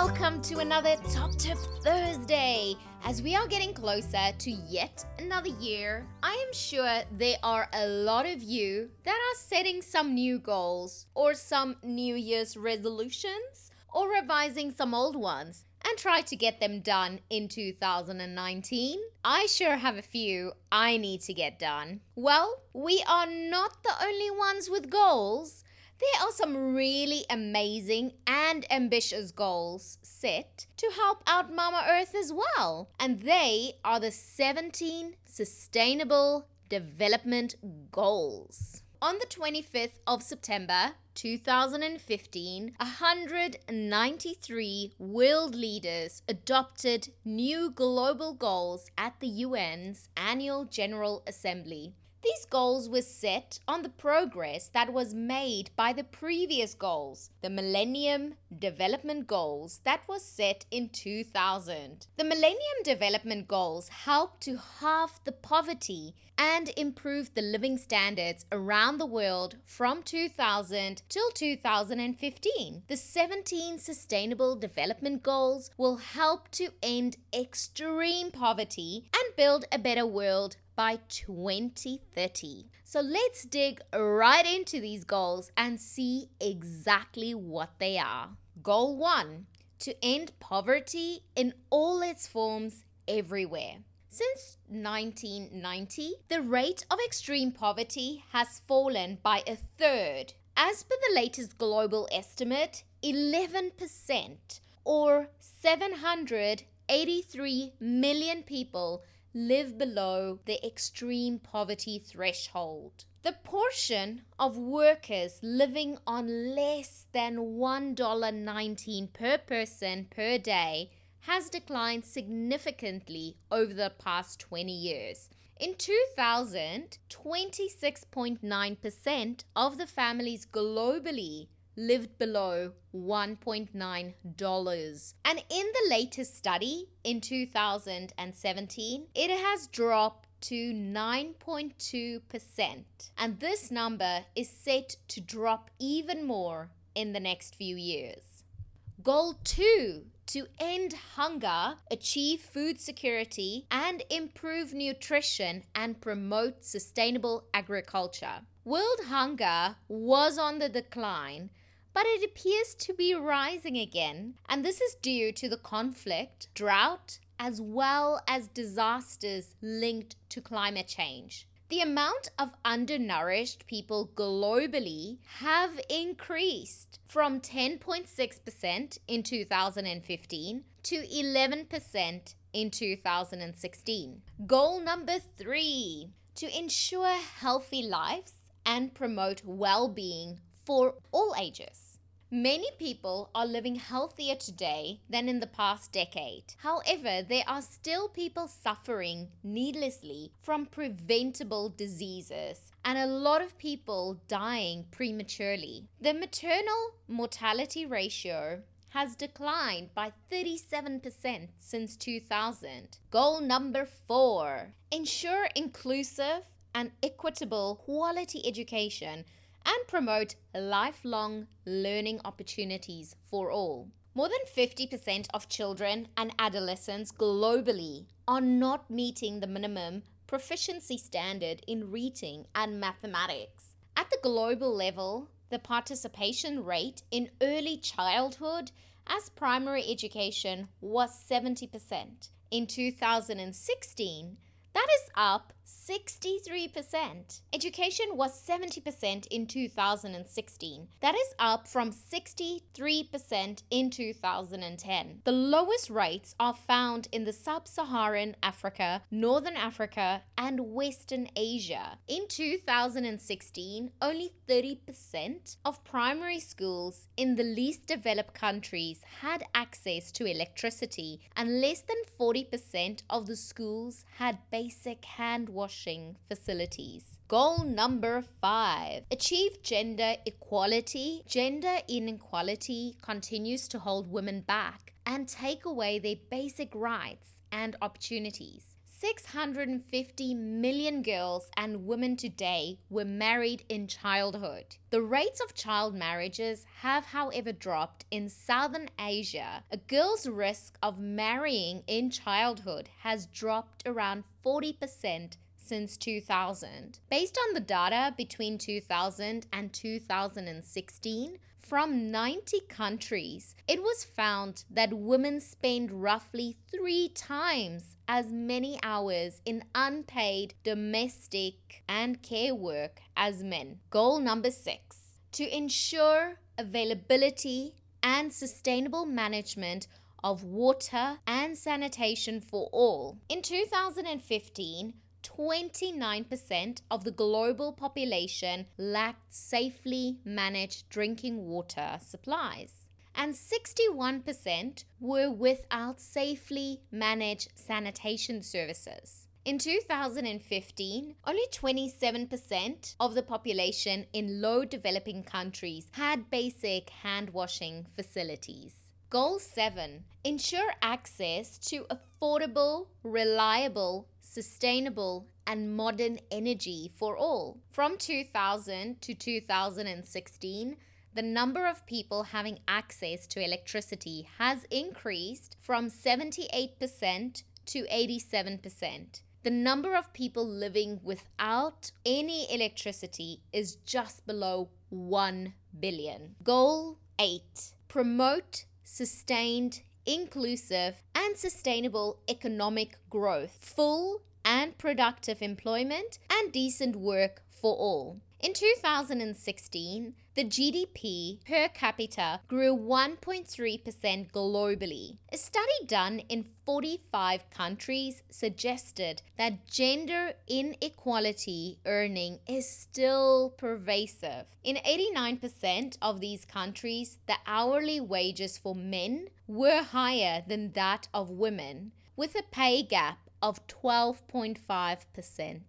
Welcome to another Top Tip Thursday. As we are getting closer to yet another year, I am sure there are a lot of you that are setting some new goals or some New Year's resolutions or revising some old ones and try to get them done in 2019. I sure have a few I need to get done. Well, we are not the only ones with goals. There are some really amazing and ambitious goals set to help out Mama Earth as well. And they are the 17 Sustainable Development Goals. On the 25th of September 2015, 193 world leaders adopted new global goals at the UN's annual General Assembly. These goals were set on the progress that was made by the previous goals, the Millennium Development Goals that was set in 2000. The Millennium Development Goals help to halve the poverty and improve the living standards around the world from 2000 till 2015. The 17 Sustainable Development Goals will help to end extreme poverty and build a better world by 2030. So let's dig right into these goals and see exactly what they are. Goal 1 to end poverty in all its forms everywhere. Since 1990, the rate of extreme poverty has fallen by a third. As per the latest global estimate, 11% or 783 million people live below the extreme poverty threshold. The portion of workers living on less than $1.19 per person per day has declined significantly over the past 20 years. In 2000, 26.9% of the families globally lived below $1.9. And in the latest study in 2017, it has dropped to 9.2%. And this number is set to drop even more in the next few years. Goal 2 to end hunger, achieve food security, and improve nutrition and promote sustainable agriculture. World hunger was on the decline but it appears to be rising again, and this is due to the conflict, drought, as well as disasters linked to climate change. The amount of undernourished people globally have increased from 10.6% in 2015 to 11% in 2016. Goal number 3 to ensure healthy lives and promote well-being for all ages. Many people are living healthier today than in the past decade. However, there are still people suffering needlessly from preventable diseases and a lot of people dying prematurely. The maternal mortality ratio has declined by 37% since 2000. Goal number four ensure inclusive and equitable quality education and promote lifelong learning opportunities for all. More than 50% of children and adolescents globally are not meeting the minimum proficiency standard in reading and mathematics. At the global level, the participation rate in early childhood as primary education was 70%. In 2016, that is up 63%. Education was 70% in 2016. That is up from 63% in 2010. The lowest rates are found in the sub Saharan Africa, Northern Africa, and Western Asia. In 2016, only 30% of primary schools in the least developed countries had access to electricity, and less than 40% of the schools had basic hand washing facilities. Goal number five achieve gender equality. Gender inequality continues to hold women back and take away their basic rights and opportunities. 650 million girls and women today were married in childhood. The rates of child marriages have, however, dropped in Southern Asia. A girl's risk of marrying in childhood has dropped around 40% since 2000. Based on the data between 2000 and 2016, from 90 countries, it was found that women spend roughly three times as many hours in unpaid domestic and care work as men. Goal number six to ensure availability and sustainable management of water and sanitation for all. In 2015, 29% of the global population lacked safely managed drinking water supplies, and 61% were without safely managed sanitation services. In 2015, only 27% of the population in low developing countries had basic hand washing facilities. Goal 7 Ensure access to affordable, reliable, sustainable, and modern energy for all. From 2000 to 2016, the number of people having access to electricity has increased from 78% to 87%. The number of people living without any electricity is just below 1 billion. Goal 8 Promote sustained, inclusive, and sustainable economic growth, full and productive employment, and decent work for all. In 2016, the GDP per capita grew 1.3% globally. A study done in 45 countries suggested that gender inequality earning is still pervasive. In 89% of these countries, the hourly wages for men were higher than that of women, with a pay gap of 12.5%.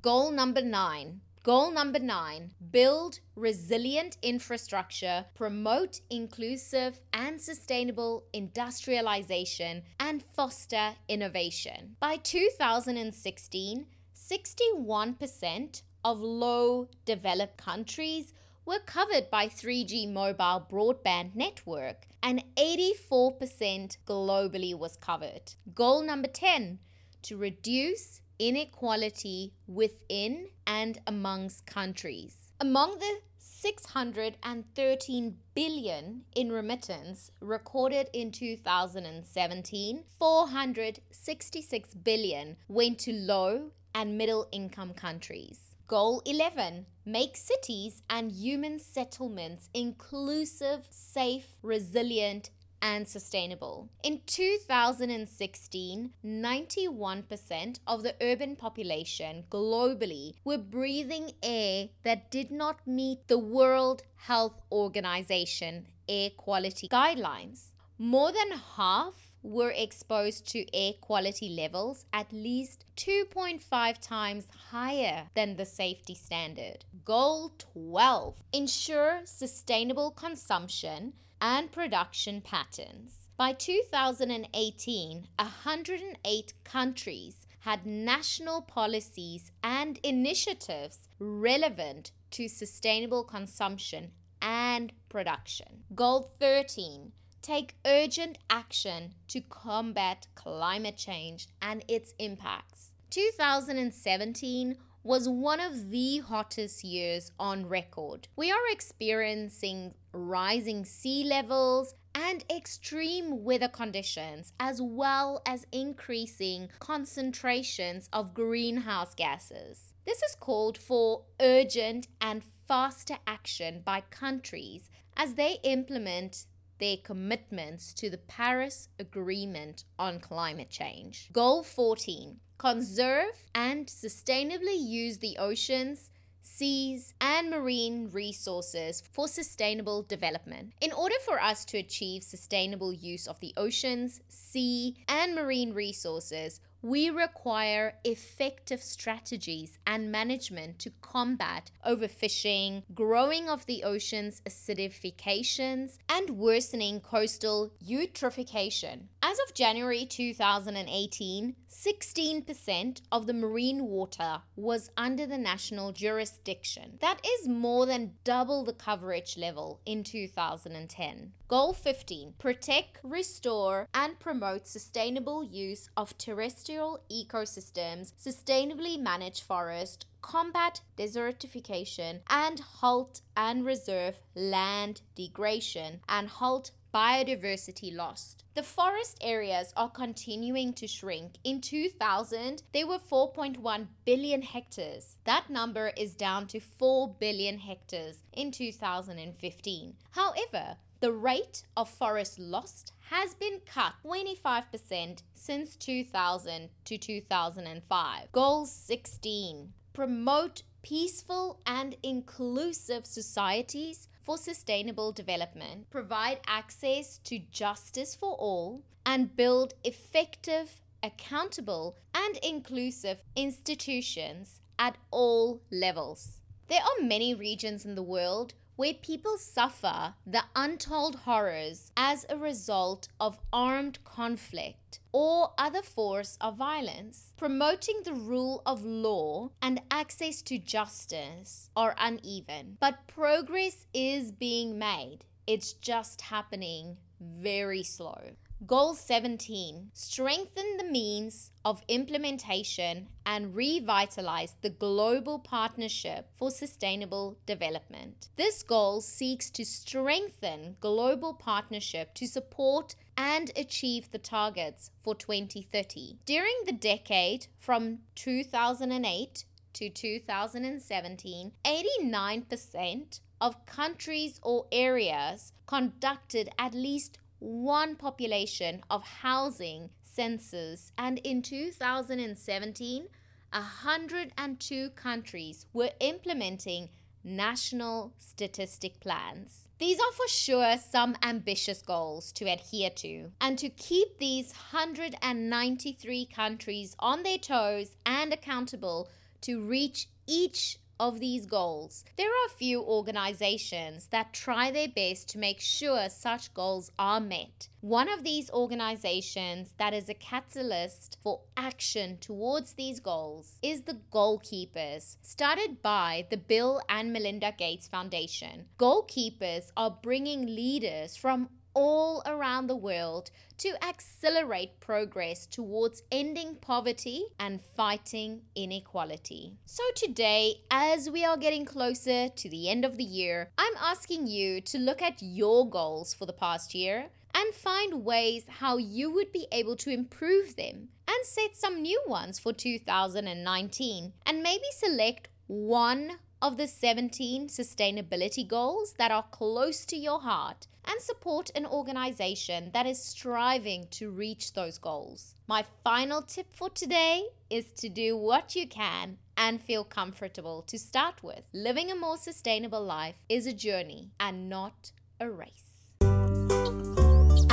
Goal number nine Goal number nine build resilient infrastructure, promote inclusive and sustainable industrialization, and foster innovation. By 2016, 61% of low developed countries were covered by 3G mobile broadband network and 84% globally was covered. Goal number 10 to reduce inequality within and amongst countries. Among the 613 billion in remittance recorded in 2017, 466 billion went to low and middle income countries. Goal 11 Make cities and human settlements inclusive, safe, resilient, and sustainable. In 2016, 91% of the urban population globally were breathing air that did not meet the World Health Organization air quality guidelines. More than half were exposed to air quality levels at least 2.5 times higher than the safety standard. Goal 12 Ensure sustainable consumption and production patterns. By 2018, 108 countries had national policies and initiatives relevant to sustainable consumption and production. Goal 13 Take urgent action to combat climate change and its impacts. 2017 was one of the hottest years on record. We are experiencing rising sea levels and extreme weather conditions, as well as increasing concentrations of greenhouse gases. This is called for urgent and faster action by countries as they implement their commitments to the Paris Agreement on climate change. Goal 14 Conserve and sustainably use the oceans, seas, and marine resources for sustainable development. In order for us to achieve sustainable use of the oceans, sea, and marine resources, we require effective strategies and management to combat overfishing, growing of the ocean's acidifications, and worsening coastal eutrophication. As of January 2018, 16% of the marine water was under the national jurisdiction. That is more than double the coverage level in 2010. Goal 15 Protect, restore, and promote sustainable use of terrestrial ecosystems, sustainably manage forest, combat desertification, and halt and reserve land degradation, and halt biodiversity lost. The forest areas are continuing to shrink. In 2000, they were 4.1 billion hectares. That number is down to 4 billion hectares in 2015. However, the rate of forest lost has been cut 25% since 2000 to 2005. Goal 16 Promote peaceful and inclusive societies for sustainable development, provide access to justice for all, and build effective, accountable, and inclusive institutions at all levels. There are many regions in the world where people suffer the untold horrors as a result of armed conflict or other force of violence. Promoting the rule of law and access to justice are uneven, but progress is being made. It's just happening very slow. Goal 17 Strengthen the means of implementation and revitalize the global partnership for sustainable development. This goal seeks to strengthen global partnership to support and achieve the targets for 2030. During the decade from 2008 to 2017, 89% of countries or areas conducted at least one population of housing census, and in 2017, 102 countries were implementing national statistic plans. These are for sure some ambitious goals to adhere to, and to keep these 193 countries on their toes and accountable to reach each of these goals. There are a few organizations that try their best to make sure such goals are met. One of these organizations that is a catalyst for action towards these goals is the Goalkeepers, started by the Bill and Melinda Gates Foundation. Goalkeepers are bringing leaders from all around the world to accelerate progress towards ending poverty and fighting inequality. So, today, as we are getting closer to the end of the year, I'm asking you to look at your goals for the past year and find ways how you would be able to improve them and set some new ones for 2019 and maybe select one of the 17 sustainability goals that are close to your heart and support an organization that is striving to reach those goals. My final tip for today is to do what you can and feel comfortable to start with. Living a more sustainable life is a journey and not a race.